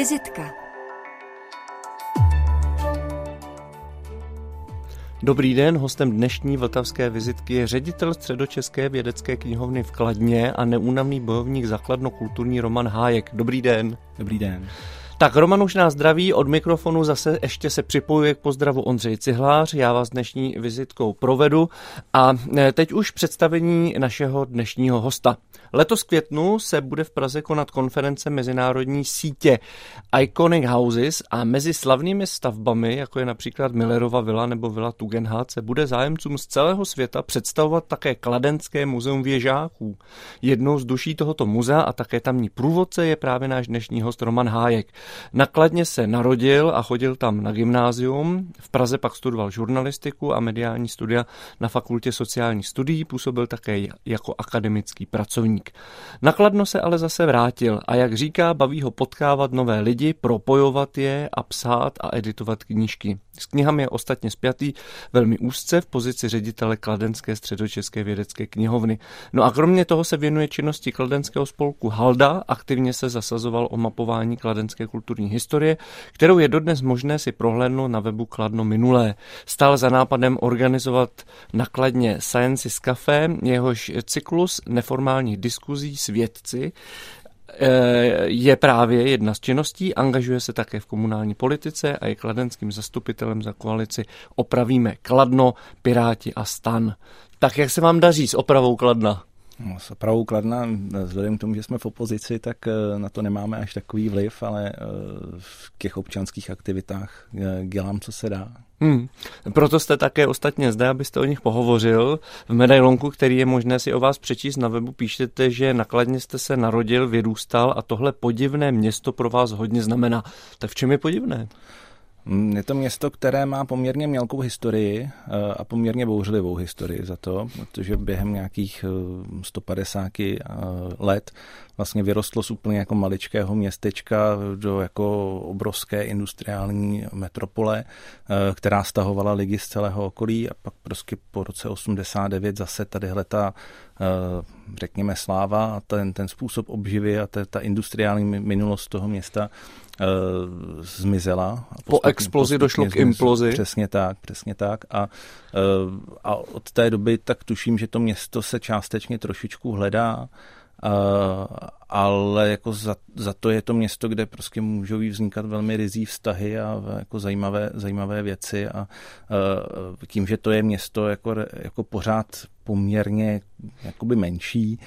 Vizitka Dobrý den, hostem dnešní vltavské vizitky je ředitel Středočeské vědecké knihovny v Kladně a neúnavný bojovník zakladno-kulturní Roman Hájek. Dobrý den. Dobrý den. Tak Roman už nás zdraví, od mikrofonu zase ještě se připojuje k pozdravu Ondřej Cihlář, já vás dnešní vizitkou provedu a e, teď už představení našeho dnešního hosta. Letos květnu se bude v Praze konat konference mezinárodní sítě Iconic Houses a mezi slavnými stavbami, jako je například Millerova vila nebo vila Tugendhat, se bude zájemcům z celého světa představovat také Kladenské muzeum věžáků. Jednou z duší tohoto muzea a také tamní průvodce je právě náš dnešní host Roman Hájek. Nakladně se narodil a chodil tam na gymnázium. V Praze pak studoval žurnalistiku a mediální studia na fakultě sociálních studií, působil také jako akademický pracovník. Nakladno se ale zase vrátil a jak říká, baví ho potkávat nové lidi, propojovat je a psát a editovat knížky. S knihami je ostatně spjatý velmi úzce v pozici ředitele Kladenské středočeské vědecké knihovny. No a kromě toho se věnuje činnosti Kladenského spolku Halda, aktivně se zasazoval o mapování kladenské kulturní historie, kterou je dodnes možné si prohlédnout na webu Kladno minulé. Stál za nápadem organizovat nakladně Sciences Café, jehož cyklus neformálních diskuzí s vědci Eh, je právě jedna z činností, angažuje se také v komunální politice a je kladenským zastupitelem za koalici Opravíme Kladno, Piráti a Stan. Tak jak se vám daří s opravou Kladna? No, s opravou Kladna, vzhledem k tomu, že jsme v opozici, tak eh, na to nemáme až takový vliv, ale eh, v těch občanských aktivitách dělám, co se dá. Hmm. Proto jste také ostatně zde, abyste o nich pohovořil. V medailonku, který je možné si o vás přečíst na webu, píšete, že nakladně jste se narodil, vyrůstal a tohle podivné město pro vás hodně znamená. Tak v čem je podivné? Mm, je to město, které má poměrně mělkou historii eh, a poměrně bouřlivou historii za to, protože během nějakých 150 eh, eh, let vlastně vyrostlo z úplně jako maličkého městečka do jako obrovské industriální metropole, která stahovala lidi z celého okolí a pak prostě po roce 89 zase tadyhle ta řekněme sláva a ten, ten způsob obživy a ta, ta industriální minulost toho města uh, zmizela. Po explozi došlo k implozi. Přesně tak, přesně tak. A, uh, a od té doby tak tuším, že to město se částečně trošičku hledá, Uh, ale jako za, za to je to město, kde prostě můžou vznikat velmi rizí vztahy a jako zajímavé, zajímavé věci a uh, tím, že to je město jako, jako pořád poměrně jakoby menší,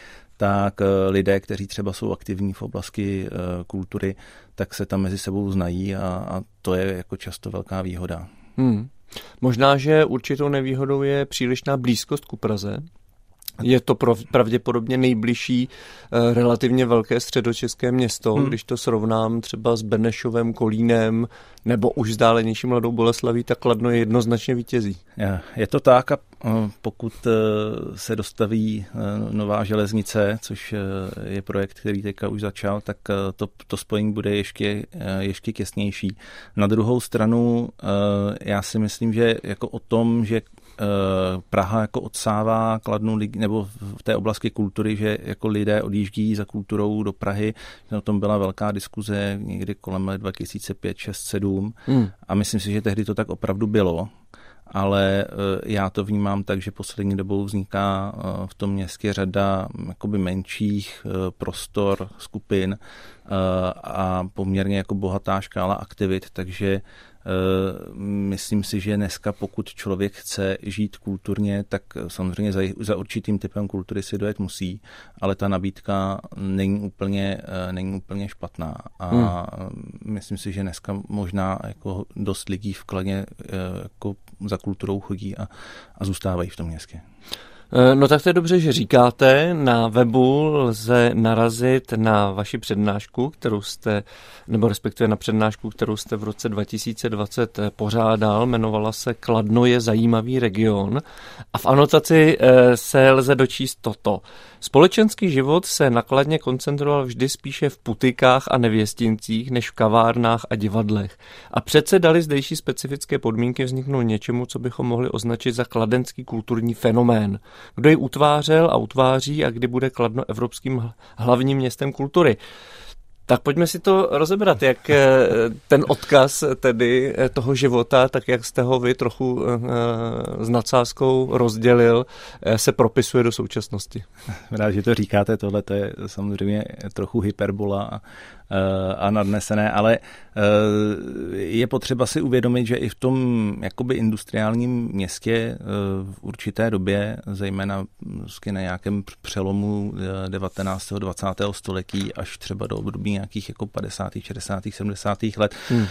tak eh, lidé, kteří třeba jsou aktivní v oblasti eh, kultury, tak se tam mezi sebou znají a, a to je jako často velká výhoda. Hmm. Možná, že určitou nevýhodou je přílišná blízkost ku Praze, je to pravděpodobně nejbližší eh, relativně velké středočeské město, hmm. když to srovnám třeba s Benešovem, Kolínem nebo už vzdálenějším Mladou Boleslaví, tak Kladno je jednoznačně vítězí. Je to tak a eh, pokud eh, se dostaví nová železnice, což je projekt, který teďka už začal, tak to, to spojení bude ještě, ještě těsnější. Na druhou stranu já si myslím, že jako o tom, že Eh, Praha jako odsává kladnou lidi, nebo v té oblasti kultury, že jako lidé odjíždí za kulturou do Prahy. O tom byla velká diskuze někdy kolem let 2005, 6, 7 hmm. a myslím si, že tehdy to tak opravdu bylo ale eh, já to vnímám tak, že poslední dobou vzniká eh, v tom městě řada jakoby menších prostor, skupin a poměrně jako bohatá škála aktivit, takže Eh, myslím si, že dneska, pokud člověk chce žít kulturně, tak samozřejmě za, za určitým typem kultury si dojet musí, ale ta nabídka není úplně, eh, není úplně špatná. A hmm. myslím si, že dneska možná jako dost lidí v Kladně eh, jako za kulturou chodí a, a zůstávají v tom městě. Eh, no tak to je dobře, že říkáte. Na webu lze narazit na vaši přednášku, kterou jste, nebo respektive na přednášku, kterou jste v roce 2020 eh, pořádal. Jmenovala se Kladno je zajímavý region. A v anotaci eh, se lze dočíst toto. Společenský život se nakladně koncentroval vždy spíše v putikách a nevěstincích, než v kavárnách a divadlech. A přece dali zdejší specifické podmínky vzniknout něčemu, co bychom mohli označit za kladenský kulturní fenomén. Kdo ji utvářel a utváří a kdy bude Kladno evropským hlavním městem kultury. Tak pojďme si to rozebrat, jak eh, ten odkaz tedy eh, toho života, tak jak jste ho vy trochu s nadsázkou rozdělil, se propisuje do současnosti. Rád, že to říkáte, tohle to je samozřejmě trochu hyperbola a, a nadnesené, ale je potřeba si uvědomit, že i v tom jakoby industriálním městě v určité době, zejména na nějakém přelomu 19. 20. století až třeba do období nějakých jako 50., 60., 70. let. Hmm.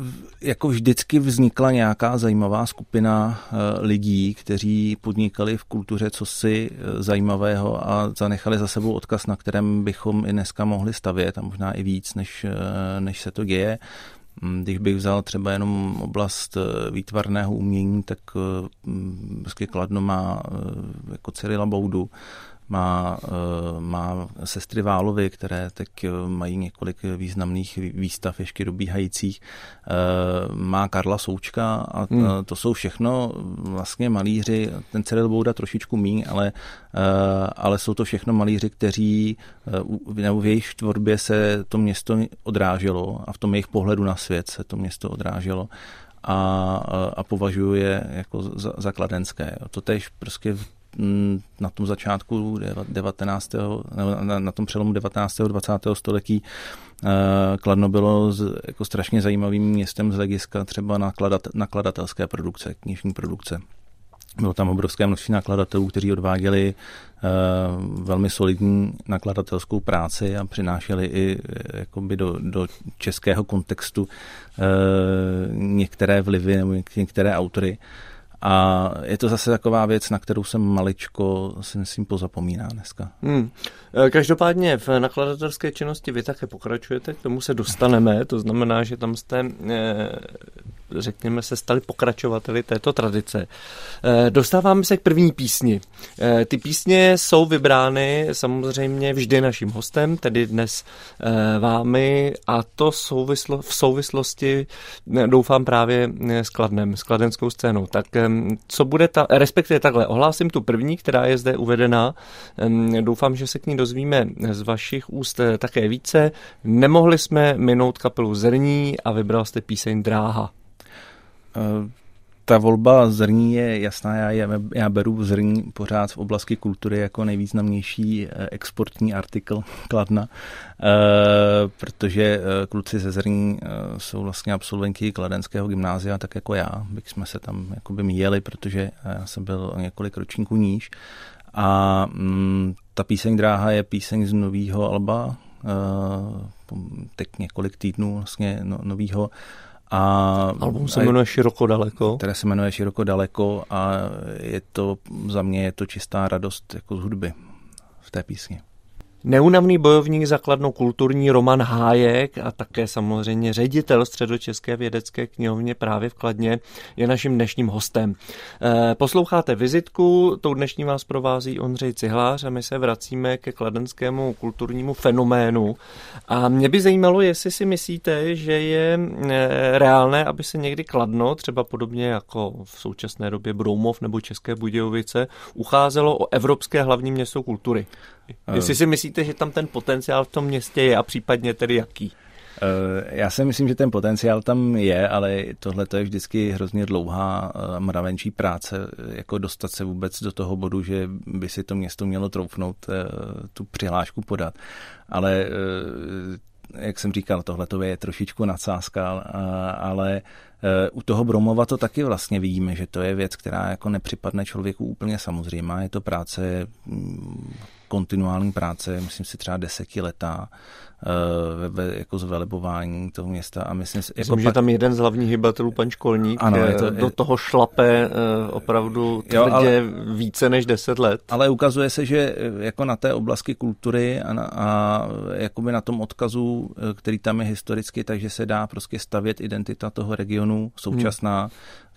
Eh, jako vždycky vznikla nějaká zajímavá skupina eh, lidí, kteří podnikali v kultuře cosi eh, zajímavého a zanechali za sebou odkaz, na kterém bychom i dneska mohli stavět a možná i víc, než, než se to děje. Hm, když bych vzal třeba jenom oblast výtvarného umění, tak vlastně Kladno má jako Cyrila Boudu, má, eh, má sestry Válovy, které teď eh, mají několik významných výstav ještě dobíhajících, eh, má Karla Součka a hmm. to jsou všechno vlastně malíři, ten Cyril Bouda trošičku míň, ale, ale jsou to všechno malíři, kteří nebo v jejich tvorbě se to město odráželo a v tom jejich pohledu na svět se to město odráželo a, a považuji je jako za, za kladenské. To tež prostě na tom začátku 19. Na, na tom přelomu 19. a 20. století eh, Kladno bylo z, jako strašně zajímavým městem z hlediska třeba nakladat, nakladatelské produkce, knižní produkce. Bylo tam obrovské množství nakladatelů, kteří odváděli uh, velmi solidní nakladatelskou práci a přinášeli i eh, jakoby do, do českého kontextu některé vlivy nebo některé autory. A je to zase taková věc, na kterou jsem maličko si myslím pozapomíná dneska. Hmm. E, každopádně v nakladatelské činnosti vy také pokračujete, k tomu se dostaneme, to znamená, že tam jste e, řekněme, se stali pokračovateli této tradice. Eh, dostáváme se k první písni. Eh, ty písně jsou vybrány samozřejmě vždy naším hostem, tedy dnes eh, vámi a to souvislo, v souvislosti, doufám právě s Kladnem, s kladenskou scénou. Tak co bude ta, respektive takhle, ohlásím tu první, která je zde uvedená. Doufám, že se k ní dozvíme z vašich úst také více. Nemohli jsme minout kapelu Zrní a vybral jste píseň Dráha. Eh, ta volba zrní je jasná, já, já beru zrní pořád v oblasti kultury jako nejvýznamnější eh, exportní artikl Kladna, eh, protože kluci ze zrní jsou vlastně absolventi Kladenského gymnázia, tak jako já, bych jsme se tam jakoby míjeli, protože já jsem byl několik ročníků níž. A mm, ta píseň Dráha je píseň z nového alba, teď několik týdnů vlastně no, nového a, Album se jmenuje Široko daleko. Které se jmenuje Široko daleko a je to, za mě je to čistá radost jako z hudby v té písni. Neunavný bojovník zakladnou kulturní Roman Hájek a také samozřejmě ředitel Středočeské vědecké knihovně právě v Kladně je naším dnešním hostem. Eh, posloucháte vizitku, tou dnešní vás provází Ondřej Cihlář a my se vracíme ke kladenskému kulturnímu fenoménu. A mě by zajímalo, jestli si myslíte, že je eh, reálné, aby se někdy Kladno, třeba podobně jako v současné době Broumov nebo České Budějovice, ucházelo o Evropské hlavní město kultury. Jestli si myslíte, že tam ten potenciál v tom městě je a případně tedy jaký? Eh, já si myslím, že ten potenciál tam je, ale tohle to je vždycky hrozně dlouhá eh, mravenčí práce, jako dostat se vůbec do toho bodu, že by si to město mělo troufnout eh, tu přihlášku podat. Ale jak jsem říkal, tohle to je trošičku nadsázka, ale u toho Bromova to taky vlastně vidíme, že to je věc, která jako nepřipadne člověku úplně samozřejmá. Je to práce mm, kontinuální práce, myslím si třeba desetiletá, Eh, ve, jako zvelebování toho města. A myslím, myslím jako že pak... tam jeden z hlavních hybatelů, pan Školník, ano, je to, do toho šlape eh, opravdu tvrdě jo, ale, více než deset let. Ale ukazuje se, že eh, jako na té oblasti kultury a, na, a jakoby na tom odkazu, který tam je historicky, takže se dá prostě stavět identita toho regionu současná, hmm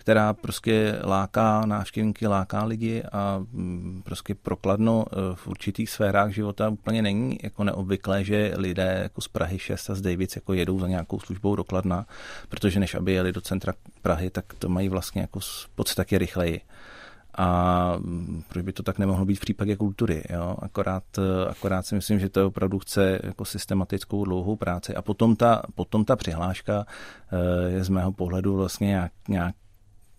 která prostě láká návštěvníky, láká lidi a mm, prostě prokladno e, v určitých sférách života úplně není jako neobvyklé, že lidé jako z Prahy 6 a z Davids jako jedou za nějakou službou do Kladna, protože než aby jeli do centra Prahy, tak to mají vlastně jako podstatě rychleji. a proč by to tak nemohlo být v případě kultury. Jo? Akorát, akorát si myslím, že to opravdu chce jako systematickou dlouhou práci a potom ta, potom ta přihláška je z mého pohledu vlastně nějak, nějak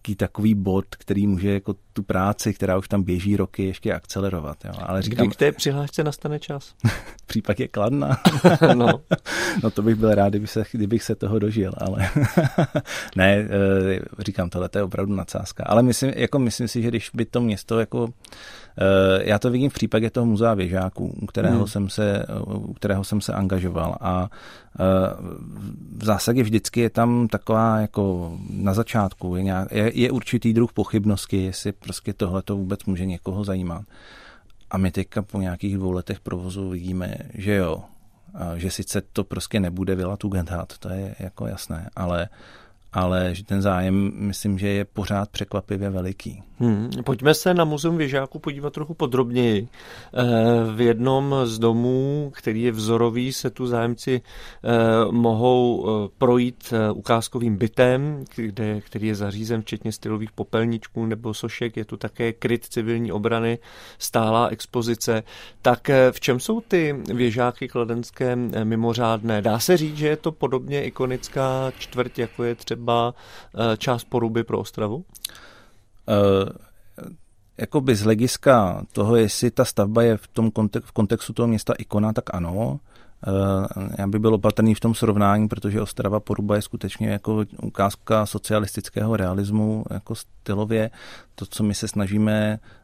nějaký takový bod, který může jako tu práci, která už tam běží roky, ještě akcelerovat. Jo. Ale říkám, Kdy k té přihlášce nastane čas? Případ je kladná. no. no to bych byl rád, kdyby se, kdybych se toho dožil, ale ne, eh, říkám, tohle je opravdu nadsázka. Ale myslím, jako myslím si, že když by to město jako já to vidím v případě toho muzea věžáků, u kterého, hmm. jsem, se, u kterého jsem se angažoval a eh, v zásadě vždycky je tam taková jako na začátku je, nějak, je, je určitý druh pochybnosti, jestli prostě tohle to vůbec může někoho zajímat. A my teďka po nějakých dvou letech provozu vidíme, že jo, že sice to prostě nebude Vila Tugendhat, to je jako jasné, ale ale že ten zájem, myslím, že je pořád překvapivě veliký. Hmm, pojďme se na Muzeum Věžáku podívat trochu podrobněji. Eh, v jednom z domů, který je vzorový, se tu zájemci eh, mohou eh, projít ukázkovým bytem, kde, který je zařízen včetně stylových popelničků nebo sošek. Je tu také kryt civilní obrany, stálá expozice. Tak v čem jsou ty věžáky kladenské mimořádné? Dá se říct, že je to podobně ikonická čtvrť, jako je třeba část poruby pro Ostravu? Uh, jakoby z hlediska toho, jestli ta stavba je v, tom kontek- v kontextu toho města ikona, tak ano. Uh, já by byl opatrný v tom srovnání, protože Ostrava Poruba je skutečně jako ukázka socialistického realismu, jako stylově. To, co my se snažíme Eh,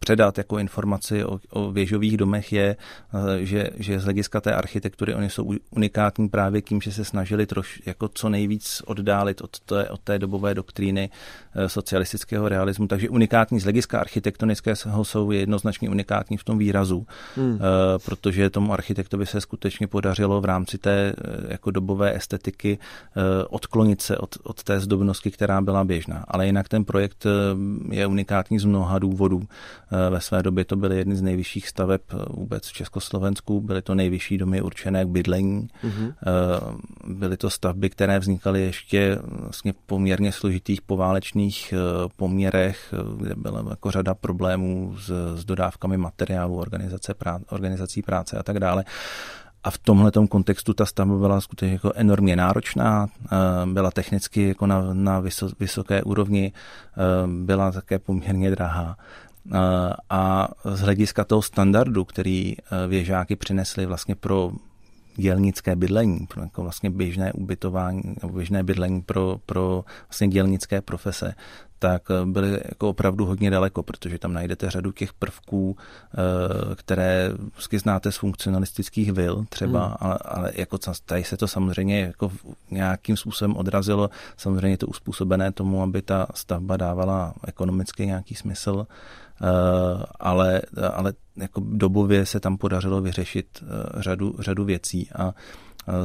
předat jako informaci o, o věžových domech je, eh, že, že z hlediska té architektury oni jsou unikátní právě tím, že se snažili troš jako co nejvíc oddálit od té, od té dobové doktríny eh, socialistického realismu. Takže unikátní z hlediska architektonického jsou jednoznačně unikátní v tom výrazu, hmm. protože tomu architektovi se skutečně podařilo v rámci té jako dobové estetiky odklonit se od, od té zdobnosti, která byla běžná. Ale jinak ten projekt je unikátní z mnoha důvodů. Eh, ve své době to byly jedny z nejvyšších staveb eh, vůbec v Československu, byly to nejvyšší domy určené k bydlení. Mm-hmm. Byly to stavby, které vznikaly ještě vlastně poměrně složitých poválečných poměrech, kde byla jako řada problémů s, s dodávkami materiálu, organizace prá, organizací práce a tak dále. A v tomhle kontextu ta stavba byla skutečně jako enormně náročná, byla technicky jako na, na vysoké úrovni, byla také poměrně drahá. A z hlediska toho standardu, který věžáky přinesli vlastně pro dělnické bydlení, pro jako vlastně běžné ubytování běžné bydlení pro, pro vlastně dělnické profese, tak eh, byly jako opravdu hodně daleko, protože tam najdete řadu těch prvků, eh, které vždycky znáte z funkcionalistických vil třeba, hmm. ale, ale jako tady se to samozřejmě jako nějakým způsobem odrazilo, samozřejmě to uspůsobené tomu, aby ta stavba dávala ekonomicky nějaký smysl, eh, ale, ale jako dobově se tam podařilo vyřešit řadu, řadu věcí a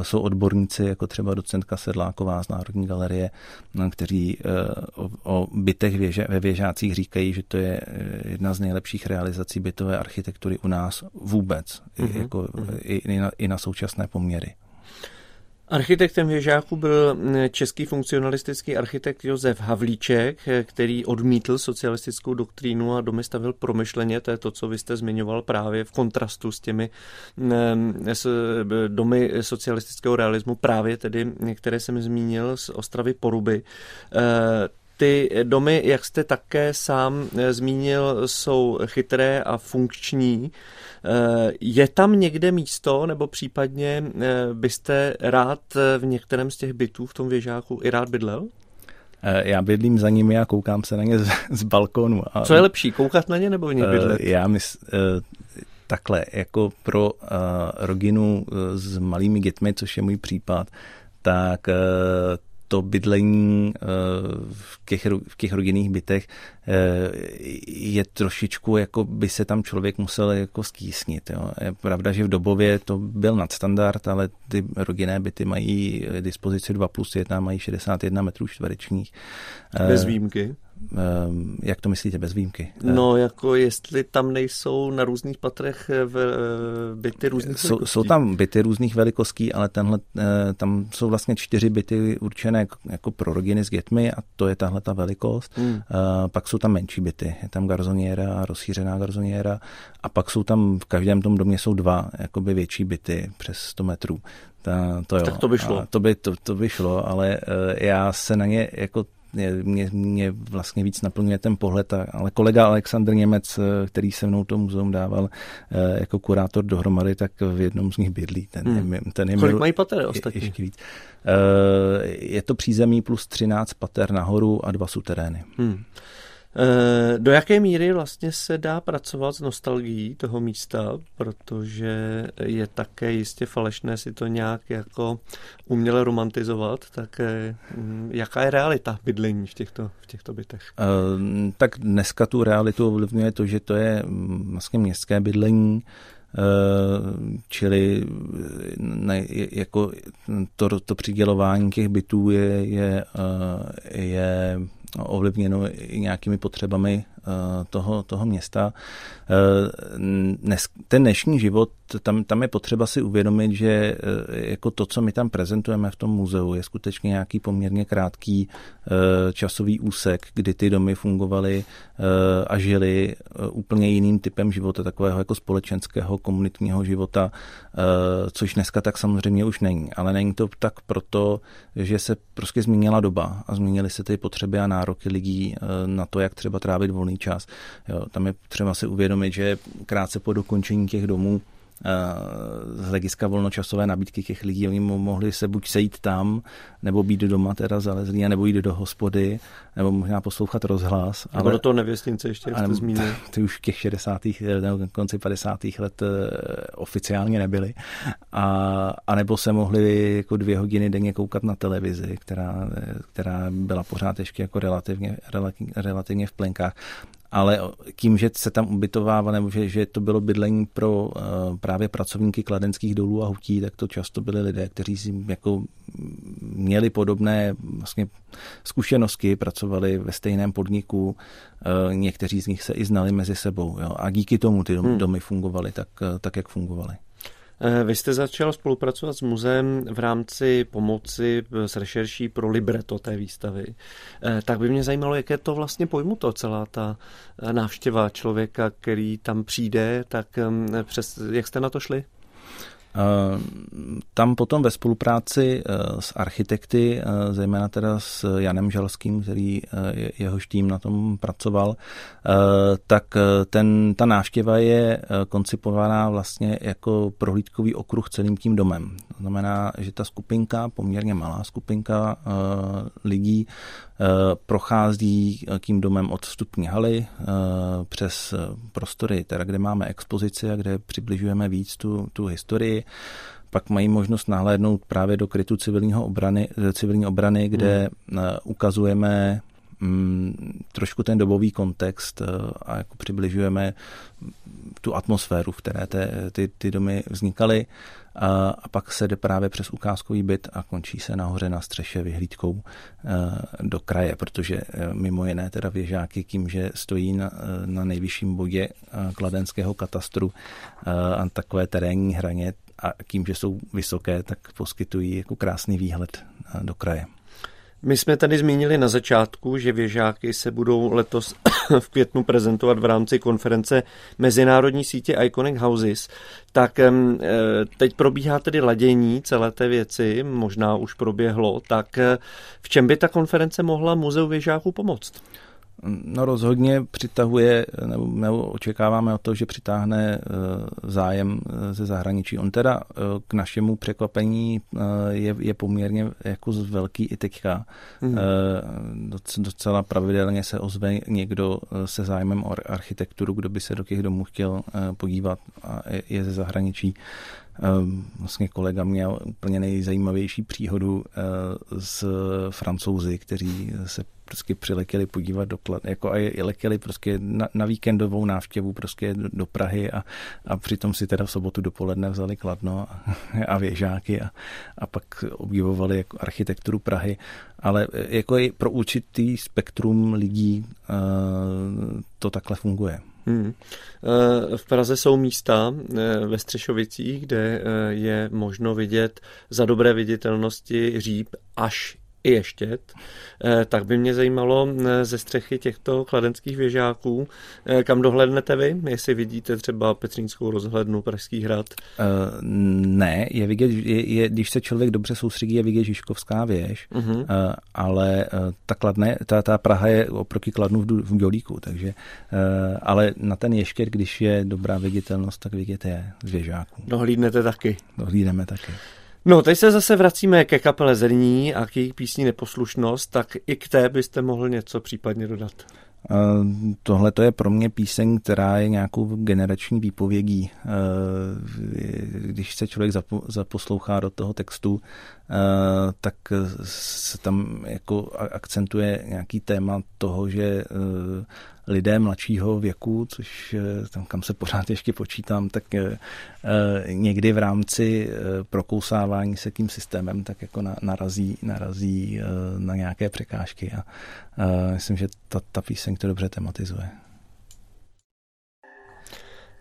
jsou odborníci, jako třeba docentka Sedláková z Národní galerie, kteří o, o bytech věže, ve věžácích říkají, že to je jedna z nejlepších realizací bytové architektury u nás vůbec, mm-hmm. jako, mm-hmm. i, i, na, i na současné poměry. Architektem věžáku byl český funkcionalistický architekt Josef Havlíček, který odmítl socialistickou doktrínu a domy stavil promyšleně. To je to, co vy jste zmiňoval právě v kontrastu s těmi s domy socialistického realismu, právě tedy, které jsem zmínil z Ostravy Poruby. E, ty domy, jak jste také sám e, zmínil, jsou chytré a funkční. Eh, je tam někde místo, nebo případně eh, byste rád eh, v některém z těch bytů v tom věžáku i rád bydlel? Já bydlím za nimi a koukám se na ně z, z balkónu. A, Co je lepší, koukat na ně nebo v nich bydlet? Já mys, takhle, jako pro rodinu s malými dětmi, což je můj případ, tak to bydlení eh, v těch, v těch rodinných bytech eh, je trošičku, jako by se tam člověk musel jako skýsnit. Jo. Je pravda, že v dobově to byl nadstandard, ale ty rodinné byty mají dispozici 2 plus 1, mají 61 metrů čtverečních. Bez výjimky? Jak to myslíte bez výjimky? No, jako jestli tam nejsou na různých patrech v byty různých jsou, jsou tam byty různých velikostí, ale tenhle, tam jsou vlastně čtyři byty určené jako pro rodiny s dětmi a to je tahle ta velikost. Hmm. Pak jsou tam menší byty. Je tam garzoniéra, rozšířená garzoniéra a pak jsou tam, v každém tom domě jsou dva jakoby větší byty přes 100 metrů. Ta, to jo. Tak to by šlo. A to by, to, to by šlo, ale já se na ně jako mě, mě vlastně víc naplňuje ten pohled, ale kolega Aleksandr Němec, eh, který se mnou to muzeum dával eh, jako kurátor dohromady, tak v jednom z nich bydlí. Ten, hmm. je, ten je Kolik mají pater ostatní? Ještě víc. Je to přízemí plus 13 pater nahoru a dva suterény. Hmm. Eh, do jaké míry vlastně se dá pracovat s nostalgií toho místa, protože je také jistě falešné si to nějak jako uměle romantizovat, tak mm, jaká je realita bydlení v těchto, v těchto bytech? Uh, tak dneska tu realitu ovlivňuje to, že to je mm, vlastně městské bydlení, čili ne, jako to, to přidělování těch bytů je, je, je ovlivněno i nějakými potřebami toho, toho města. Eh, ten dnešní život, tam, tam je potřeba si uvědomit, že eh, jako to, co my tam prezentujeme v tom muzeu, je skutečně nějaký poměrně krátký časový úsek, kdy ty domy fungovaly a žili úplně jiným typem života, takového jako společenského, komunitního života, což dneska tak samozřejmě už není. Ale není to tak proto, že se prostě změnila doba a změnily se ty potřeby a nároky lidí na to, jak třeba trávit volný čas. Jo, tam je třeba si uvědomit, že krátce po dokončení těch domů z hlediska volnočasové nabídky těch lidí. Oni mohli se buď sejít tam, nebo být doma teda zalezlí, nebo jít do hospody, nebo možná poslouchat rozhlas. Nebo ale, do toho nevěstince ještě, jak jste zmínil. Ty už v těch 60. nebo konci 50. let eh, oficiálně nebyly. A, a nebo se mohli jako dvě hodiny denně koukat na televizi, která, která byla pořád ještě jako relativně, relativně v plenkách ale tím, že se tam ubytovával, nebo že, že to bylo bydlení pro uh, právě pracovníky kladenských dolů a hutí, tak to často byli lidé, kteří si jako měli podobné vlastně zkušenosti, pracovali ve stejném podniku, uh, někteří z nich se i znali mezi sebou. Jo, a díky tomu ty hmm. domy fungovaly tak, uh, tak, jak fungovaly. Eh, vy jste začal spolupracovat s muzeem v rámci pomoci s rešerší pro libreto té výstavy. Eh, tak by mě zajímalo, jak je to vlastně pojmuto, celá ta eh, návštěva člověka, který tam přijde, tak přes, jak jste na to šli? Eh, tam potom ve spolupráci eh, s architekty, eh, zejména teda s Janem Žalským, který jehož tým na tom pracoval, tak ten, ta návštěva je koncipovaná vlastně jako prohlídkový okruh celým tím domem. To znamená, že ta skupinka, poměrně malá skupinka lidí, prochází tím domem od vstupní haly přes prostory, teda kde máme expozici a kde přibližujeme víc tu, tu historii, pak mají možnost nahlédnout právě do krytu civilního obrany, civilní obrany, kde hmm. Eh, ukazujeme mm, trošku ten dobový kontext eh, a jako přibližujeme tu atmosféru, v které te, ty, ty domy vznikaly a, a pak se jde právě přes ukázkový byt a končí se nahoře na střeše vyhlídkou eh, do kraje, protože mimo jiné teda věžáky tím, že stojí na, na nejvyšším bodě kladenského katastru a takové terénní hraně, a tím, že jsou vysoké, tak poskytují jako krásný výhled do kraje. My jsme tady zmínili na začátku, že věžáky se budou letos v květnu prezentovat v rámci konference Mezinárodní sítě Iconic Houses. Tak e, teď probíhá tedy ladění celé té věci, možná už proběhlo. Tak e, v čem by ta konference mohla Muzeu věžáků pomoct? No rozhodně přitahuje, nebo, nebo očekáváme o to, že přitáhne e, zájem e, ze zahraničí. On teda e, k našemu překvapení je, je poměrně jako velký i teďka. Hmm. Docela pravidelně se ozve někdo se zájmem o architekturu, kdo by se do těch domů chtěl podívat a je ze zahraničí. Vlastně kolega měl úplně nejzajímavější příhodu s francouzi, kteří se prostě přiletěli podívat do jako a i letěli prostě na, na víkendovou návštěvu prostě do, do Prahy a, a přitom si teda v sobotu dopoledne vzali Kladno a, a věžáky a, a pak obdivovali jako architekturu Prahy, ale jako i pro určitý spektrum lidí uh, to takhle funguje. Hmm. Eh, v Praze jsou místa eh, ve Střešovicích, kde je možno vidět za dobré viditelnosti říp až i ještět, eh, tak by mě zajímalo eh, ze střechy těchto kladenských věžáků, eh, kam dohlednete vy, jestli vidíte třeba Petřínskou rozhlednu, Pražský hrad? Uh, ne, je vidět, je, je, když se člověk dobře soustředí, je vidět Žižkovská věž, uh-huh. uh, ale uh, ta, kladne, ta, ta Praha je oproti Kladnu v, v Dělíku, takže, uh, ale na ten ještět, když je dobrá viditelnost, tak vidět je z věžáků. Dohlídnete taky? Dohlídeme taky. No, teď se zase vracíme ke kapele Zrní a k jejich písní Neposlušnost, tak i k té byste mohl něco případně dodat. Tohle to je pro mě píseň, která je nějakou generační výpovědí. Když se člověk zaposlouchá do toho textu, tak se tam jako akcentuje nějaký téma toho, že lidé mladšího věku, což eh, tam, kam se pořád ještě počítám, tak eh, eh, někdy v rámci prokousávání se tím systémem tak jako narazí, narazí na nějaké překážky a myslím, že ta, ta píseň to dobře tematizuje.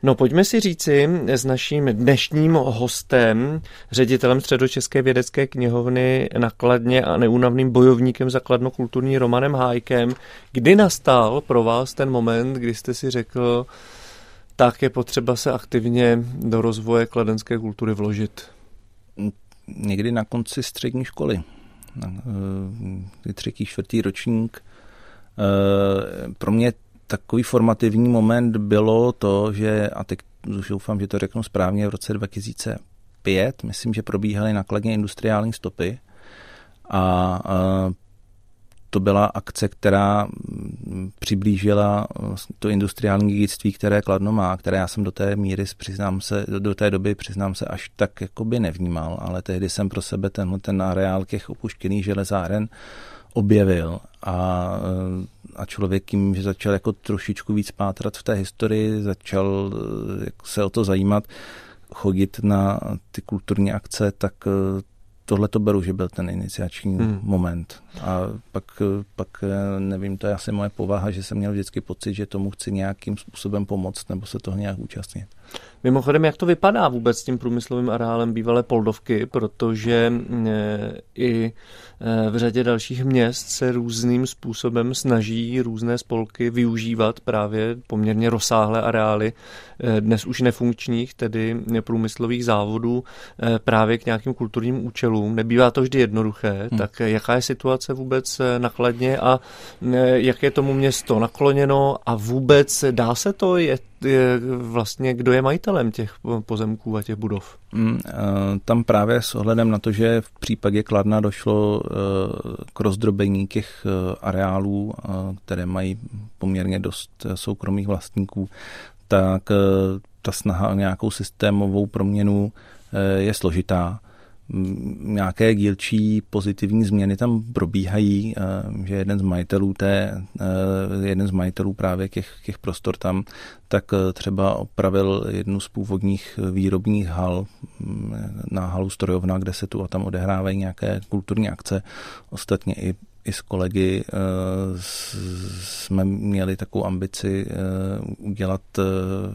No pojďme si říci s naším dnešním hostem, ředitelem Středočeské vědecké knihovny nakladně a neúnavným bojovníkem za kladnokulturní Romanem Hájkem, kdy nastal pro vás ten moment, kdy jste si řekl, tak je potřeba se aktivně do rozvoje kladenské kultury vložit? Někdy na konci střední školy. Eh, třetí, čtvrtý ročník. Eh, pro mě takový formativní moment bylo to, že, a teď doufám, že to řeknu správně, v roce 2005, myslím, že probíhaly nakladně industriální stopy a, to byla akce, která přiblížila to industriální dědictví, které Kladno má, které já jsem do té míry, přiznám se, do té doby, přiznám se, až tak jakoby nevnímal, ale tehdy jsem pro sebe tenhle ten areál těch opuštěných železáren objevil a, a člověk tím, že začal jako trošičku víc pátrat v té historii, začal eh, se o to zajímat, chodit na ty kulturní akce, tak eh, tohle to beru, že byl ten iniciační hmm. moment. A pak, pak, eh, nevím, to je asi moje povaha, že jsem měl vždycky pocit, že tomu chci nějakým způsobem pomoct nebo se toho nějak účastnit. Mimochodem, jak to vypadá vůbec s tím průmyslovým areálem bývalé Poldovky, protože eh, i eh, v řadě dalších měst se různým způsobem snaží různé spolky využívat právě poměrně rozsáhlé areály dnes už nefunkčních, tedy průmyslových závodů právě k nějakým kulturním účelům. Nebývá to vždy jednoduché, hmm. tak jaká je situace vůbec nakladně a jak je tomu město nakloněno a vůbec dá se to, je je vlastně, kdo je majitelem těch pozemků a těch budov? Mm, eh, tam právě s ohledem na to, že v případě Kladna došlo eh, k rozdrobení těch eh, areálů, které mají poměrně dost soukromých vlastníků, tak ta snaha o nějakou systémovou proměnu je složitá nějaké dílčí pozitivní změny tam probíhají, že jeden z majitelů té, jeden z majitelů právě těch, těch prostor tam, tak třeba opravil jednu z původních výrobních hal na halu Strojovna, kde se tu a tam odehrávají nějaké kulturní akce. Ostatně i i s kolegy eh, jsme měli takovou ambici eh, udělat eh,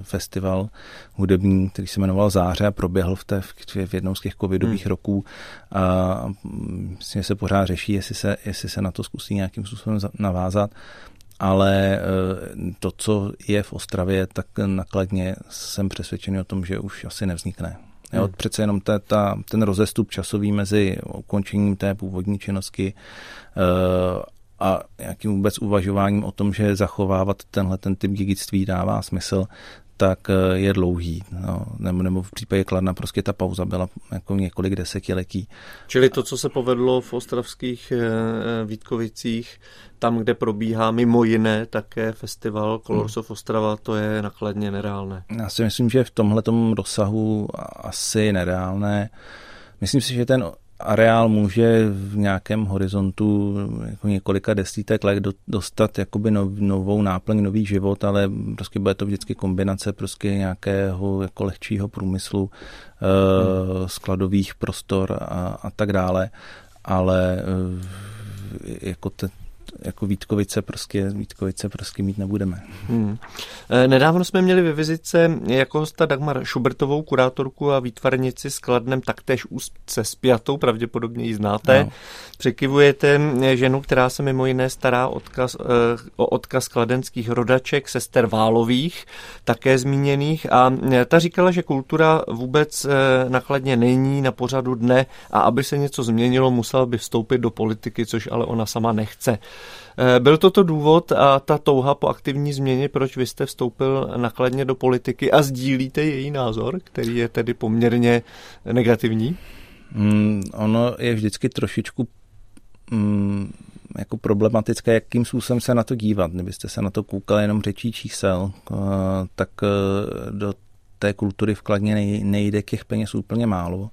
festival hudební, který se jmenoval Záře a proběhl v, té, v jednou z těch covidových hmm. roků a myslím, že se pořád řeší, jestli se, jestli se na to zkusí nějakým způsobem navázat ale to, co je v Ostravě, tak nakladně jsem přesvědčený o tom, že už asi nevznikne. Jo, hmm. Přece jenom ta, ta, ten rozestup časový mezi ukončením té původní činnosti uh, a nějakým vůbec uvažováním o tom, že zachovávat tenhle ten typ dědictví dává smysl, tak eh, je dlouhý. No, nebo, nebo v případě Kladna prostě ta pauza byla jako několik desetiletí. Čili to, co se povedlo v ostravských eh, Vítkovicích, tam, kde probíhá mimo jiné také festival Colors hmm. of Ostrava, to je nakladně nereálné. Já si myslím, že v tomhle rozsahu asi nereálné. Myslím si, že ten areál může v nějakém horizontu jako několika desítek let dostat jakoby novou náplň, nový život, ale prostě bude to vždycky kombinace prostě nějakého jako lehčího průmyslu, hmm. skladových prostor a, a tak dále. Ale eh, jako te, jako Vítkovice prostě, Vítkovice prostě mít nebudeme. Hmm. E, nedávno jsme měli ve vizitce jako hosta Dagmar Šubertovou, kurátorku a výtvarnici s Kladnem taktéž úzce spjatou, pravděpodobně ji znáte. No. Překivujete ženu, která se mimo jiné stará odkaz, e, o odkaz kladenských rodaček, sester Válových, také zmíněných a e, ta říkala, že kultura vůbec nakladně není na pořadu dne a aby se něco změnilo, musela by vstoupit do politiky, což ale ona sama nechce. Eh, byl toto důvod a ta touha po aktivní změně, proč vy jste vstoupil nakladně do politiky a sdílíte její názor, který je tedy poměrně negativní? Mm, ono je vždycky trošičku mm, jako problematické, jakým způsobem se na to dívat. Kdybyste se na to koukali jenom řečí čísel, eh, tak eh, do té kultury vkladně nejde těch peněz úplně málo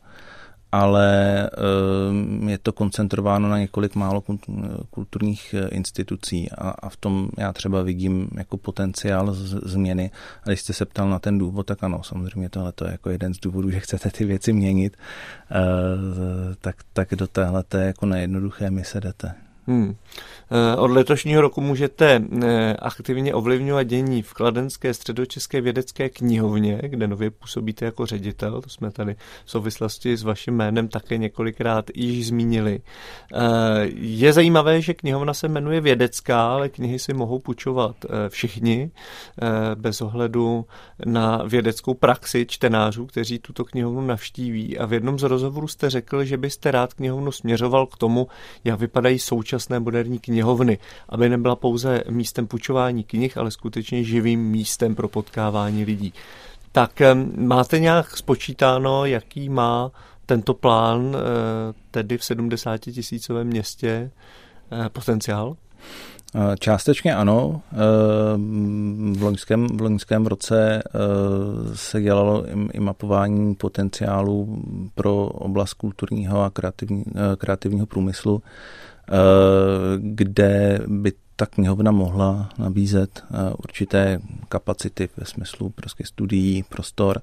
ale ehm, je to koncentrováno na několik málo kulturních eh, institucí a, a v tom já třeba vidím jako potenciál z, změny. A když jste se ptal na ten důvod, tak ano, samozřejmě tohle je jako jeden z důvodů, že chcete ty věci měnit, eh, tak, tak do téhle jako nejednoduché mise jdete. Hmm. Eh, od letošního roku můžete eh, aktivně ovlivňovat dění v Kladenské středočeské vědecké knihovně, kde nově působíte jako ředitel. To jsme tady v souvislosti s vaším jménem také několikrát již zmínili. Eh, je zajímavé, že knihovna se jmenuje vědecká, ale knihy si mohou půjčovat všichni bez ohledu na vědeckou praxi čtenářů, kteří tuto knihovnu navštíví. A v jednom z rozhovorů jste řekl, že byste rád knihovnu směřoval k tomu, jak vypadají současné moderní knihy knihovny, aby nebyla pouze místem půjčování knih, ale skutečně živým místem pro potkávání lidí. Tak máte nějak spočítáno, jaký má tento plán eh, tedy v 70 tisícovém městě eh, potenciál? Eh, částečně ano. V loňském, v loňském roce se dělalo i mapování potenciálu pro oblast kulturního a kreativní, kreativního průmyslu. Eh, kde by ta knihovna mohla nabízet eh, určité kapacity ve smyslu prostě studií, prostor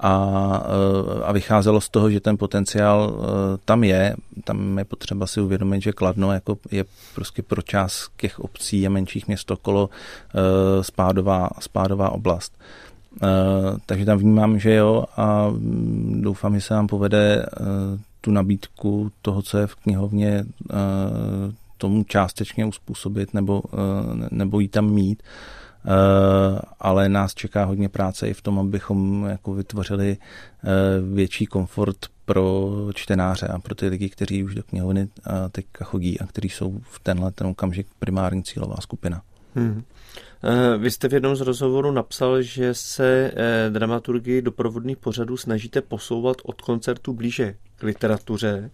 a, eh, a vycházelo z toho, že ten potenciál tam je. Tam je potřeba si uvědomit, že Kladno jako je prostě pro část těch obcí a menších měst okolo spádová, spádová oblast. takže tam vnímám, že jo a mm, doufám, že se nám povede tu nabídku toho, co je v knihovně, eh, tomu částečně uspůsobit nebo, eh, nebo ji tam mít. Eh, ale nás čeká hodně práce i v tom, abychom jako vytvořili větší komfort pro čtenáře a pro ty lidi, kteří už do knihovny teďka chodí a kteří jsou v tenhle ten okamžik primární cílová skupina. Hmm. Eh, vy jste v jednom z rozhovorů napsal, že se eh, dramaturgii doprovodných pořadů snažíte posouvat od koncertu blíže k literatuře.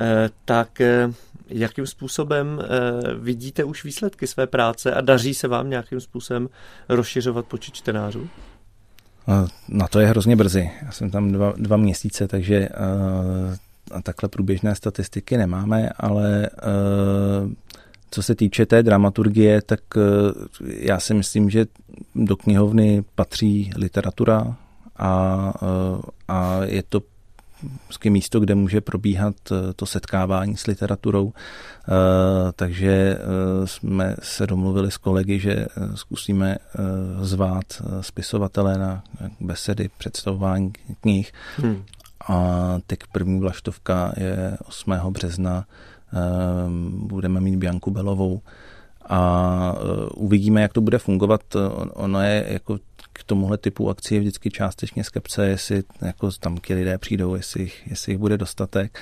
Eh, tak jakým způsobem vidíte už výsledky své práce a daří se vám nějakým způsobem rozšiřovat počet čtenářů? Na to je hrozně brzy. Já jsem tam dva, dva měsíce, takže a takhle průběžné statistiky nemáme, ale co se týče té dramaturgie, tak eh, já si myslím, že do knihovny patří literatura a, eh, a je to místo, kde může probíhat eh, to setkávání s literaturou. Takže jsme se domluvili s kolegy, že zkusíme zvát spisovatele na besedy, představování knih. Hmm. A teď první vlaštovka je 8. března budeme mít Bianku Belovou a eh, uvidíme, jak to bude fungovat. Ono je jako k tomuhle typu akcí je vždycky částečně skepce, jestli jako tam ti lidé přijdou, jestli, jestli jich bude dostatek.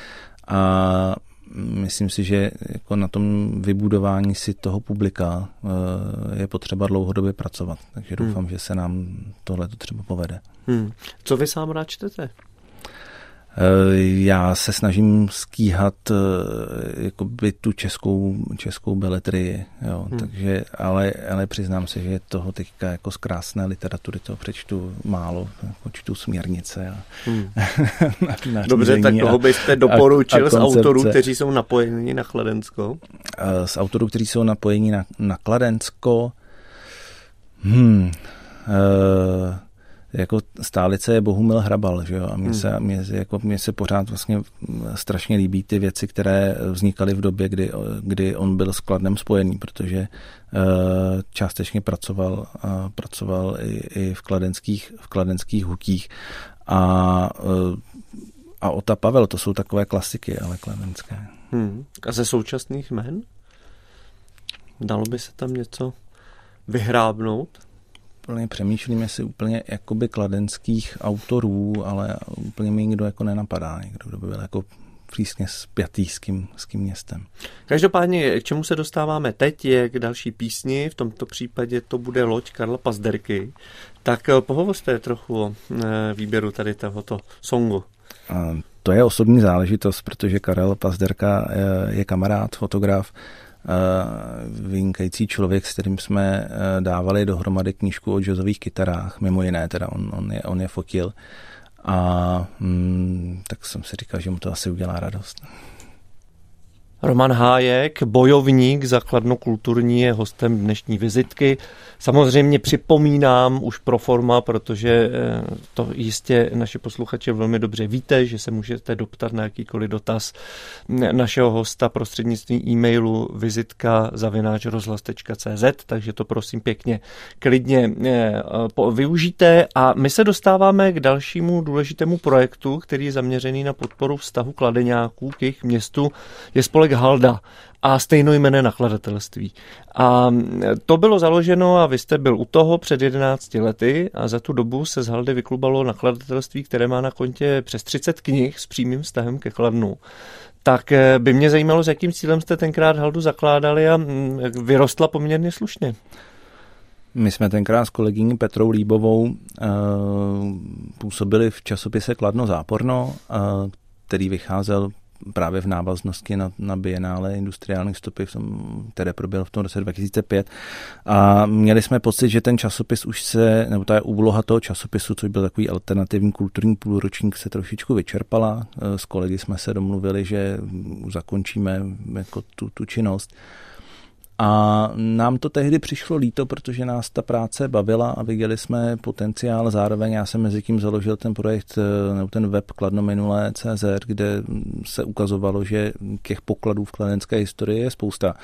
A myslím si, že jako na tom vybudování si toho publika eh, je potřeba dlouhodobě pracovat. Takže hmm. doufám, hmm. že se nám tohle třeba povede. Hmm. Co vy sám rád čtete? Eh, já se snažím skýhat eh, jakoby tu českou, českou beletrii, jo, hmm. takže, ale, ale přiznám se, že toho teďka jako z krásné literatury toho přečtu málo, jako čtu směrnice. A hmm. na, Dobře, tak koho byste doporučil a, a z autorů, kteří jsou napojeni na Kladensko? Eh, z autorů, kteří jsou napojeni na, na Kladensko, hmm, uh, jako stálice je Bohumil Hrabal, že jo? A mně hmm. se, mě, jako, mě se pořád vlastně strašně líbí ty věci, které vznikaly v době, kdy, kdy on byl s Kladnem spojený, protože uh, částečně pracoval, uh, pracoval i, i v kladenských, v kladenských hutích a uh, a Ota Pavel, to jsou takové klasiky, ale kladenské. Hmm. A ze současných jmen? Dalo by se tam něco vyhrábnout? Úplně přemýšlím, jestli úplně jakoby kladenských autorů, ale úplně mi nikdo jako nenapadá, někdo, kdo by byl jako přísně spjatý s kým, s kým městem. Každopádně, k čemu se dostáváme teď, je k další písni, v tomto případě to bude loď Karla Pazderky. Tak eh, pohovořte trochu o eh, výběru tady tohoto songu. To je osobní záležitost, protože Karel Pazderka eh, je kamarád, fotograf, vynikající člověk, s kterým jsme eh, dávali dohromady knížku o jazzových kytarách, mimo jiné, teda on, on, je, on je fotil. A mm, tak jsem si říkal, že mu to asi udělá radost. Roman Hájek, bojovník zakladno kulturní, je hostem dnešní vizitky. Samozřejmě připomínám už pro forma, protože eh, to jistě naše posluchače velmi dobře víte, že se můžete doptat na jakýkoliv dotaz našeho hosta prostřednictvím e-mailu vizitka zavináč rozhlas.cz, takže to prosím pěkně klidně eh, využijte a my se dostáváme k dalšímu důležitému projektu, který je zaměřený na podporu vztahu kladeňáků k jejich městu. Je spolek Halda a stejnojmené nakladatelství. A to bylo založeno a vy jste byl u toho před 11 lety a za tu dobu se z Haldy vyklubalo nakladatelství, které má na kontě přes 30 knih s přímým vztahem ke Kladnu. Tak eh, by mě zajímalo, s jakým cílem jste tenkrát Haldu zakládali a vyrostla poměrně slušně. My jsme tenkrát s kolegyní Petrou Líbovou uh, působili v časopise Kladno záporno, uh, který vycházel právě v návaznosti na, na Bienále industriálních stopy, které proběhlo v tom roce 2005. A měli jsme pocit, že ten časopis už se, nebo ta úloha toho časopisu, což byl takový alternativní kulturní půlročník, se trošičku vyčerpala. S kolegy jsme se domluvili, že zakončíme jako tu, tu činnost. A nám to tehdy přišlo líto, protože nás ta práce bavila a viděli jsme potenciál. Zároveň já jsem mezi tím založil ten projekt, eh, nebo ten web Kladno minulé CZ, kde se ukazovalo, že těch pokladů v kladenské historii je spousta.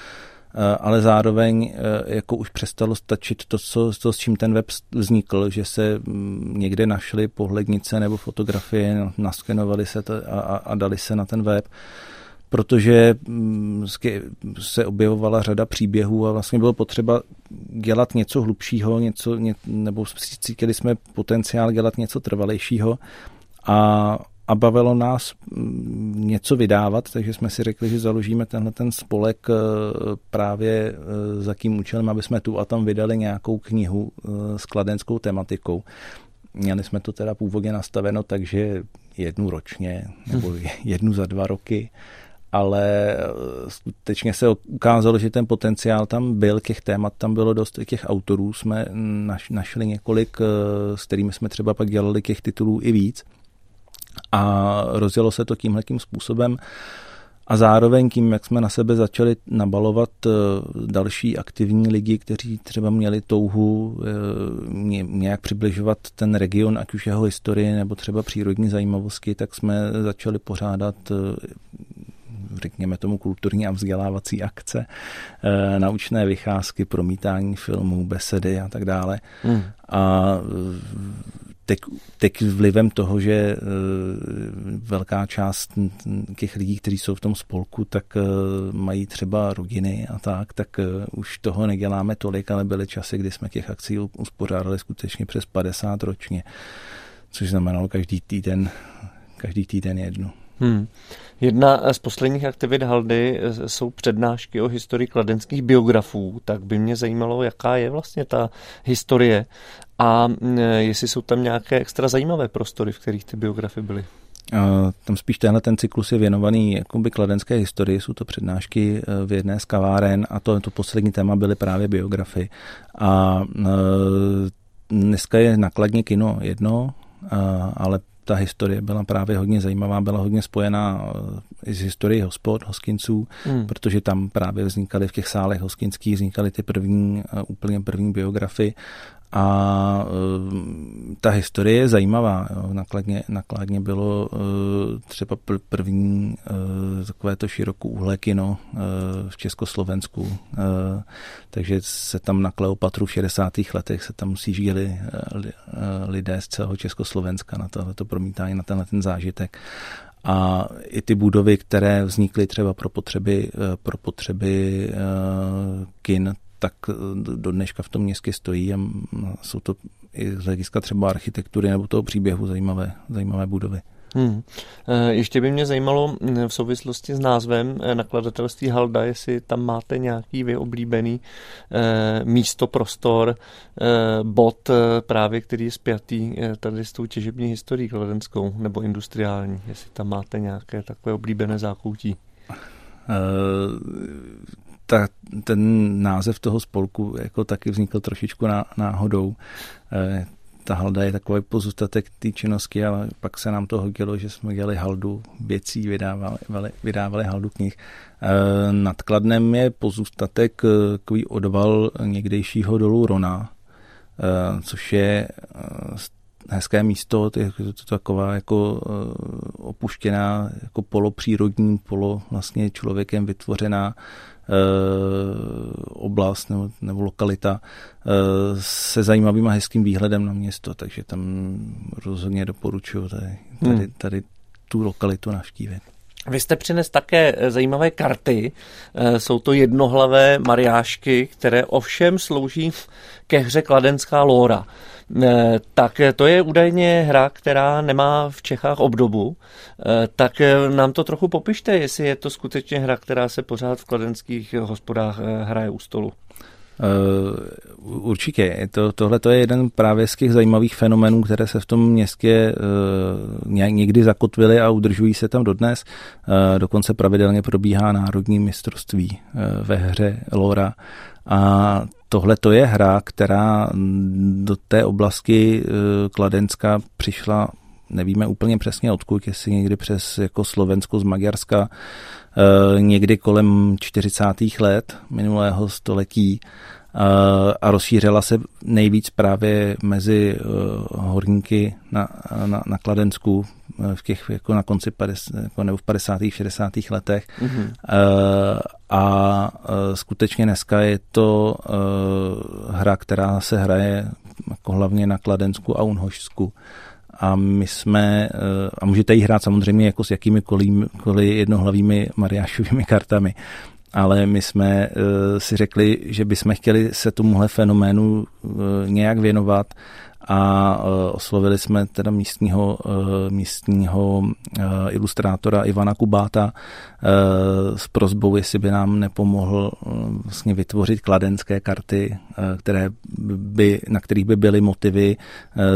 Eh, ale zároveň eh, jako už přestalo stačit to, co, to, s čím ten web vznikl, že se mm, někde našly pohlednice nebo fotografie, naskenovali se to a, a, a dali se na ten web protože mm, se objevovala řada příběhů a vlastně bylo potřeba dělat něco hlubšího, něco, ně, nebo cítili jsme potenciál dělat něco trvalejšího. A, a bavilo nás mm, něco vydávat, takže jsme si řekli, že založíme tenhle ten spolek eh, právě eh, za tím účelem, aby jsme tu a tam vydali nějakou knihu eh, s kladenskou tematikou. Měli jsme to teda původně nastaveno, takže jednu ročně nebo jednu za dva roky ale eh, skutečně se ukázalo, že ten potenciál tam byl, těch témat tam bylo dost, těch autorů jsme našli několik, eh, s kterými jsme třeba pak dělali těch titulů i víc. A rozjelo se to tímhle tím způsobem. A zároveň tím, jak jsme na sebe začali nabalovat eh, další aktivní lidi, kteří třeba měli touhu nějak přibližovat ten region, ať už jeho historie nebo třeba přírodní zajímavosti, tak jsme začali pořádat řekněme tomu, kulturní a vzdělávací akce, eh, naučné vycházky, promítání filmů, besedy a tak dále. Hmm. A teď, teď vlivem toho, že eh, velká část těch lidí, kteří jsou v tom spolku, tak eh, mají třeba rodiny a tak, tak už toho neděláme tolik, ale byly časy, kdy jsme těch akcí uspořádali skutečně přes 50 ročně, což znamenalo každý týden, každý týden jednu. Hmm. Jedna z posledních aktivit Haldy jsou přednášky o historii kladenských biografů, tak by mě zajímalo, jaká je vlastně ta historie a jestli jsou tam nějaké extra zajímavé prostory, v kterých ty biografy byly. Tam spíš tenhle ten cyklus je věnovaný jakoby kladenské historii, jsou to přednášky v jedné z kaváren a to, to poslední téma byly právě biografy. A dneska je nakladně kino jedno, ale ta historie byla právě hodně zajímavá, byla hodně spojená eh, i s historií hospod, hoskinců, hmm. protože tam právě vznikaly v těch sálech hoskinských, vznikaly ty první, eh, úplně první biografy a uh, ta historie je zajímavá. Nakladně, nakladně bylo uh, třeba první uh, takové to širokouhlé kino v Československu. Takže se tam na Kleopatru v 60. letech se tam musí žili lidé z celého Československa na tohleto promítání, na tenhle ten zážitek a i ty budovy, které vznikly třeba pro potřeby, pro potřeby kin, tak eh, do dneška v tom městě stojí a jsou to i z hlediska třeba architektury nebo toho příběhu zajímavé, zajímavé budovy. Hmm. Eh, ještě by mě zajímalo hm, v souvislosti s názvem eh, nakladatelství Halda, jestli tam máte nějaký vyoblíbený místo, prostor, bod právě, který je spjatý tady s tou těžební historií kladenskou nebo industriální, jestli tam máte nějaké takové oblíbené zákoutí ta, ten název toho spolku jako taky vznikl trošičku ná, náhodou. E, ta halda je takový pozůstatek té činnosti, ale pak se nám to hodilo, že jsme dělali haldu věcí, vydávali, vydávali haldu knih. E, nad Kladnem je pozůstatek e, takový odval někdejšího dolu Rona, e, což je hezké místo, je to taková jako opuštěná, jako polopřírodní, polo vlastně člověkem vytvořená oblast nebo, nebo lokalita eh, se zajímavým a hezkým výhledem na město, takže tam rozhodně doporučuji tady, tady, hmm. tady tu lokalitu navštívit. Vy jste přines také eh, zajímavé karty. Jsou to jednohlavé mariášky, které ovšem slouží ke hře Kladenská lóra. Eh, tak to je údajně hra, která nemá v Čechách obdobu. Eh, tak eh, nám to trochu popište, jestli je to skutečně hra, která se pořád v kladenských hospodách hraje u stolu. Uh, určitě. To, tohle to je jeden právě z těch zajímavých fenomenů, které se v tom městě uh, někdy zakotvily a udržují se tam dodnes. Uh, dokonce pravidelně probíhá národní mistrovství ve hře Lora. A tohle to je hra, která do té oblasti eh, Kladenska přišla, nevíme úplně přesně odkud, jestli někdy přes jako Slovensko z Maďarska, eh, někdy kolem 40. let minulého století a rozšířila se nejvíc právě mezi eh, horníky na, na, na Kladensku eh, v těch jako na konci 50, jako nebo v 50. 60. letech. Mm-hmm. A skutečně dneska je to hra, která se hraje jako hlavně na Kladensku a Unhošsku a my jsme, a můžete ji hrát samozřejmě jako s jakýmikoliv jednohlavými mariášovými kartami, ale my jsme uh, si řekli, že bychom chtěli se tomuhle fenoménu uh, nějak věnovat a uh, oslovili jsme teda místního, uh, místního uh, ilustrátora Ivana Kubáta s prozbou, jestli by nám nepomohl vlastně vytvořit kladenské karty, které by, na kterých by byly motivy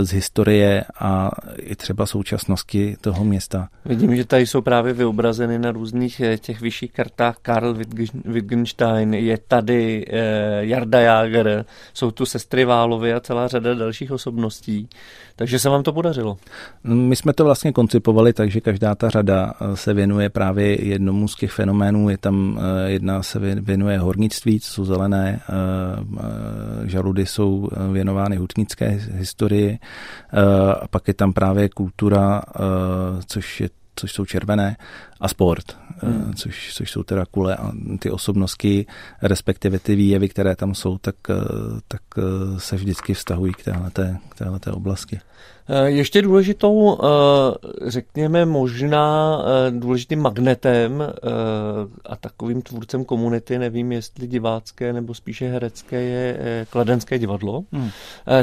z historie a i třeba současnosti toho města. Vidím, že tady jsou právě vyobrazeny na různých těch vyšších kartách Karl Wittgenstein, je tady Jarda Jager, jsou tu sestry Válovy a celá řada dalších osob osobností. Takže se vám to podařilo. My jsme to vlastně koncipovali tak, že každá ta řada eh, se věnuje právě jednomu z těch fenoménů. Je tam eh, jedna se věnuje hornictví, co jsou zelené, eh, žaludy jsou věnovány hutnické historii, a pak je tam právě kultura, což je což jsou červené a sport, hmm. což, což jsou teda kule a ty osobnosti, respektive ty výjevy, které tam jsou, tak, tak se vždycky vztahují k téhleté, k téhleté oblasti. Eh, ještě důležitou, eh, řekněme možná eh, důležitým magnetem a takovým tvůrcem komunity, nevím jestli divácké nebo spíše herecké, je Kladenské divadlo. Hmm.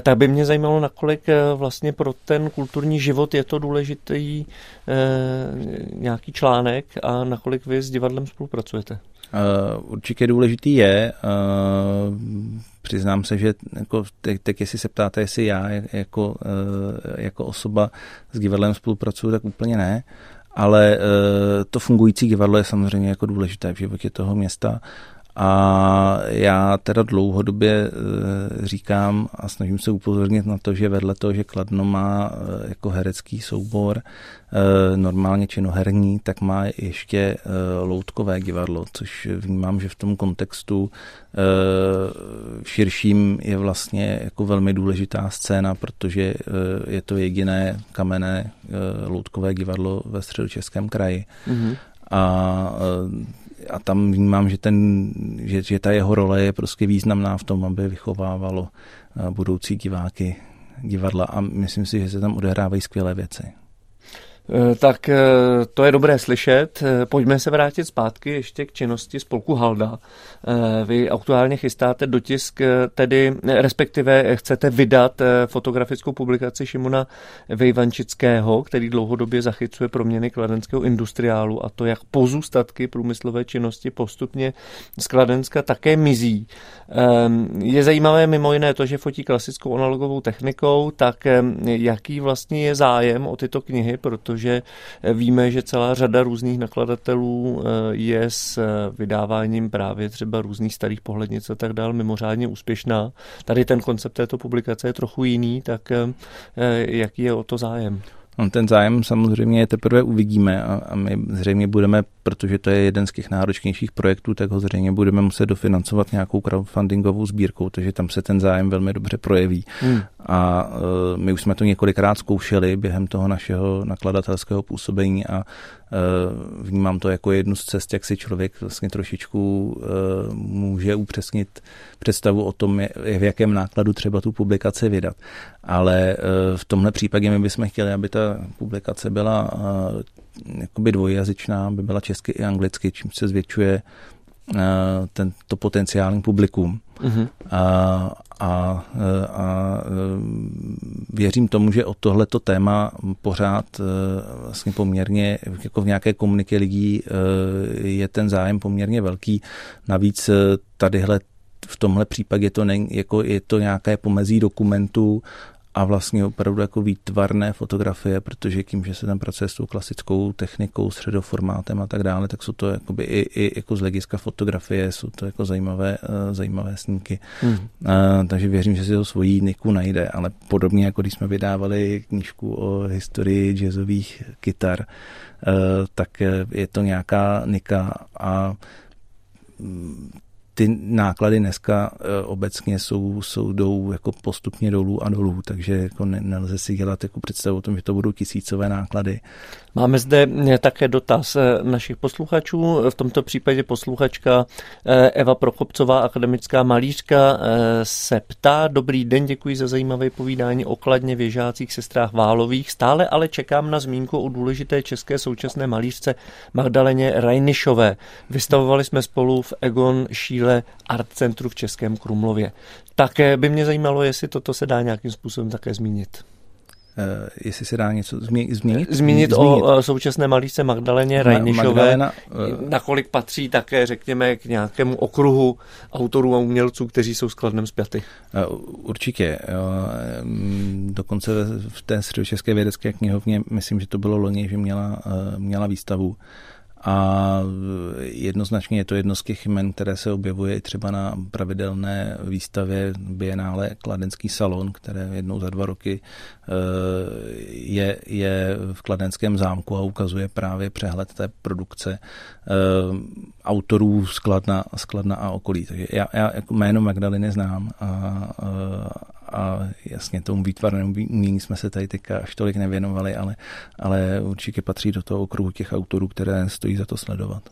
Tak by mě zajímalo, nakolik vlastně pro ten kulturní život je to důležitý nějaký článek a nakolik vy s divadlem spolupracujete. Určitě důležitý je. Přiznám se, že jako, teď, teď jestli se ptáte, jestli já jako, jako osoba s divadlem spolupracuju, tak úplně ne. Ale to fungující divadlo je samozřejmě jako důležité v životě toho města a já teda dlouhodobě eh, říkám a snažím se upozornit na to, že vedle toho, že Kladno má eh, jako herecký soubor eh, normálně činoherní, tak má ještě loutkové divadlo, což vnímám, že v tom kontextu širším je vlastně jako velmi důležitá scéna, protože je to jediné kamenné loutkové divadlo ve středočeském kraji. Mm-hmm. A a tam vnímám, že, ten, že, že ta jeho role je prostě významná v tom, aby vychovávalo eh, budoucí diváky divadla a myslím si, že se tam odehrávají skvělé věci. Eh, tak eh, to je dobré slyšet. Pojďme se vrátit zpátky ještě k činnosti spolku Halda. Vy aktuálně chystáte dotisk, tedy respektive chcete vydat fotografickou publikaci Šimona Vejvančického, který dlouhodobě zachycuje proměny kladenského industriálu a to, jak pozůstatky průmyslové činnosti postupně z Kladenska také mizí. Je zajímavé mimo jiné to, že fotí klasickou analogovou technikou, tak jaký vlastně je zájem o tyto knihy, protože víme, že celá řada různých nakladatelů eh, je s vydáváním právě třeba různých starých pohlednic a tak dále mimořádně úspěšná. Tady ten koncept této publikace je trochu jiný, tak eh, jaký je o to zájem? No, ten zájem samozřejmě teprve uvidíme a, a my zřejmě budeme, protože to je jeden z těch náročnějších projektů, tak ho zřejmě budeme muset dofinancovat nějakou crowdfundingovou sbírkou, takže tam se ten zájem velmi dobře projeví. Hmm. A uh, my už jsme to několikrát zkoušeli během toho našeho nakladatelského působení a uh, vnímám to jako jednu z cest, jak si člověk vlastně trošičku uh, může upřesnit představu o tom, v jakém nákladu třeba tu publikaci vydat. Ale v tomhle případě my bychom chtěli, aby ta publikace byla jakoby dvojjazyčná, aby byla česky i anglicky, čím se zvětšuje tento potenciální publikum. Uh-huh. A, a, a věřím tomu, že o tohleto téma pořád vlastně poměrně, jako v nějaké komunitě lidí je ten zájem poměrně velký. Navíc tadyhle v tomhle případě to není, jako je to nějaké pomezí dokumentů a vlastně opravdu jako výtvarné fotografie, protože tím, že se tam pracuje s tou klasickou technikou, středoformátem a tak dále, tak jsou to jakoby i, i jako z hlediska fotografie, jsou to jako zajímavé, uh, zajímavé snímky. Hmm. Uh, takže věřím, že si to svojí niku najde, ale podobně jako když jsme vydávali knížku o historii jazzových kytar, uh, tak je to nějaká nika a ty náklady dneska e, obecně jsou, jsou jdou jako postupně dolů a dolů, takže jako ne, nelze si dělat jako představu o tom, že to budou tisícové náklady. Máme zde e, také dotaz e, našich posluchačů, v tomto případě posluchačka Eva Prochopcová, akademická malířka, se ptá, dobrý den, děkuji za zajímavé povídání o kladně věžácích sestrách Válových, stále ale čekám na zmínku o důležité české současné malířce Magdaleně Rajnišové. Vystavovali jsme spolu v Egon Šíl cíle Art Centru v Českém Krumlově. Také by mě zajímalo, jestli toto se dá nějakým způsobem také zmínit. Uh, jestli se dá něco změnit? Zmínit, zmínit o současné malířce Magdaleně Rajnišové, uh, nakolik patří také, řekněme, k nějakému okruhu autorů a umělců, kteří jsou skladnem zpěty. Uh, určitě. Uh, dokonce v té středočeské vědecké knihovně, myslím, že to bylo loni, že měla, uh, měla výstavu uh, a jednoznačně je to jedno z těch jmen, které se objevuje i třeba na pravidelné výstavě Bienále Kladenský salon, které jednou za dva roky eh, je, je v Kladenském zámku a ukazuje právě přehled té produkce eh, autorů Skladna, Skladna a okolí. Takže já, já jako jméno Magdaleny znám a, a jasně tomu výtvarnému umění jsme se tady teďka až tolik nevěnovali, ale, ale určitě patří do toho okruhu těch autorů, které stojí za to sledovat.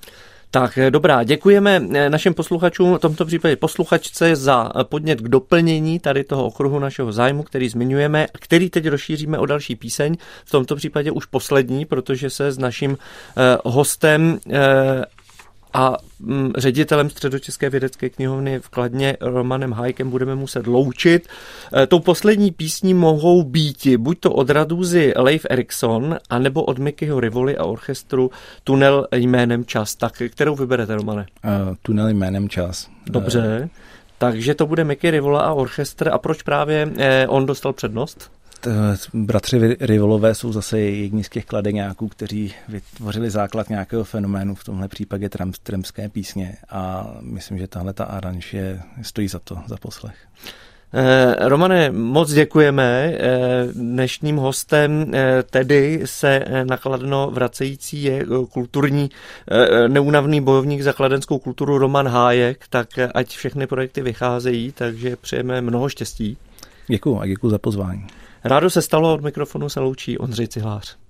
Tak eh, dobrá, děkujeme eh, našim posluchačům, v tomto případě posluchačce za podnět k doplnění tady toho okruhu našeho zájmu, který zmiňujeme, který teď rozšíříme o další píseň, v tomto případě už poslední, protože se s naším eh, hostem a mm, ředitelem Středočeské vědecké knihovny v Kladně Romanem Hajkem budeme muset loučit. E, tou poslední písní mohou být buď to od Radúzy Leif Erikson, anebo od Mickeyho Rivoli a orchestru Tunel jménem Čas. Tak kterou vyberete, Romane? Uh, tunel jménem Čas. Dobře. Uh, takže to bude Mickey Rivola a orchestr. A proč právě eh, on dostal přednost? Eh, bratři Rivolové jsou zase jedni z těch kladeňáků, kteří vytvořili základ nějakého fenoménu, v tomhle případě tremské písně a myslím, že tahle ta aranž je, stojí za to, za poslech. Eh, Romane, moc děkujeme. Eh, dnešním hostem tedy se nakladno vracející je kulturní neunavný bojovník za kladenskou kulturu Roman Hájek, tak ať všechny projekty vycházejí, takže přejeme mnoho štěstí. Děkuji a děkuji za pozvání. Rádo se stalo, od mikrofonu se loučí Ondřej Cihlář.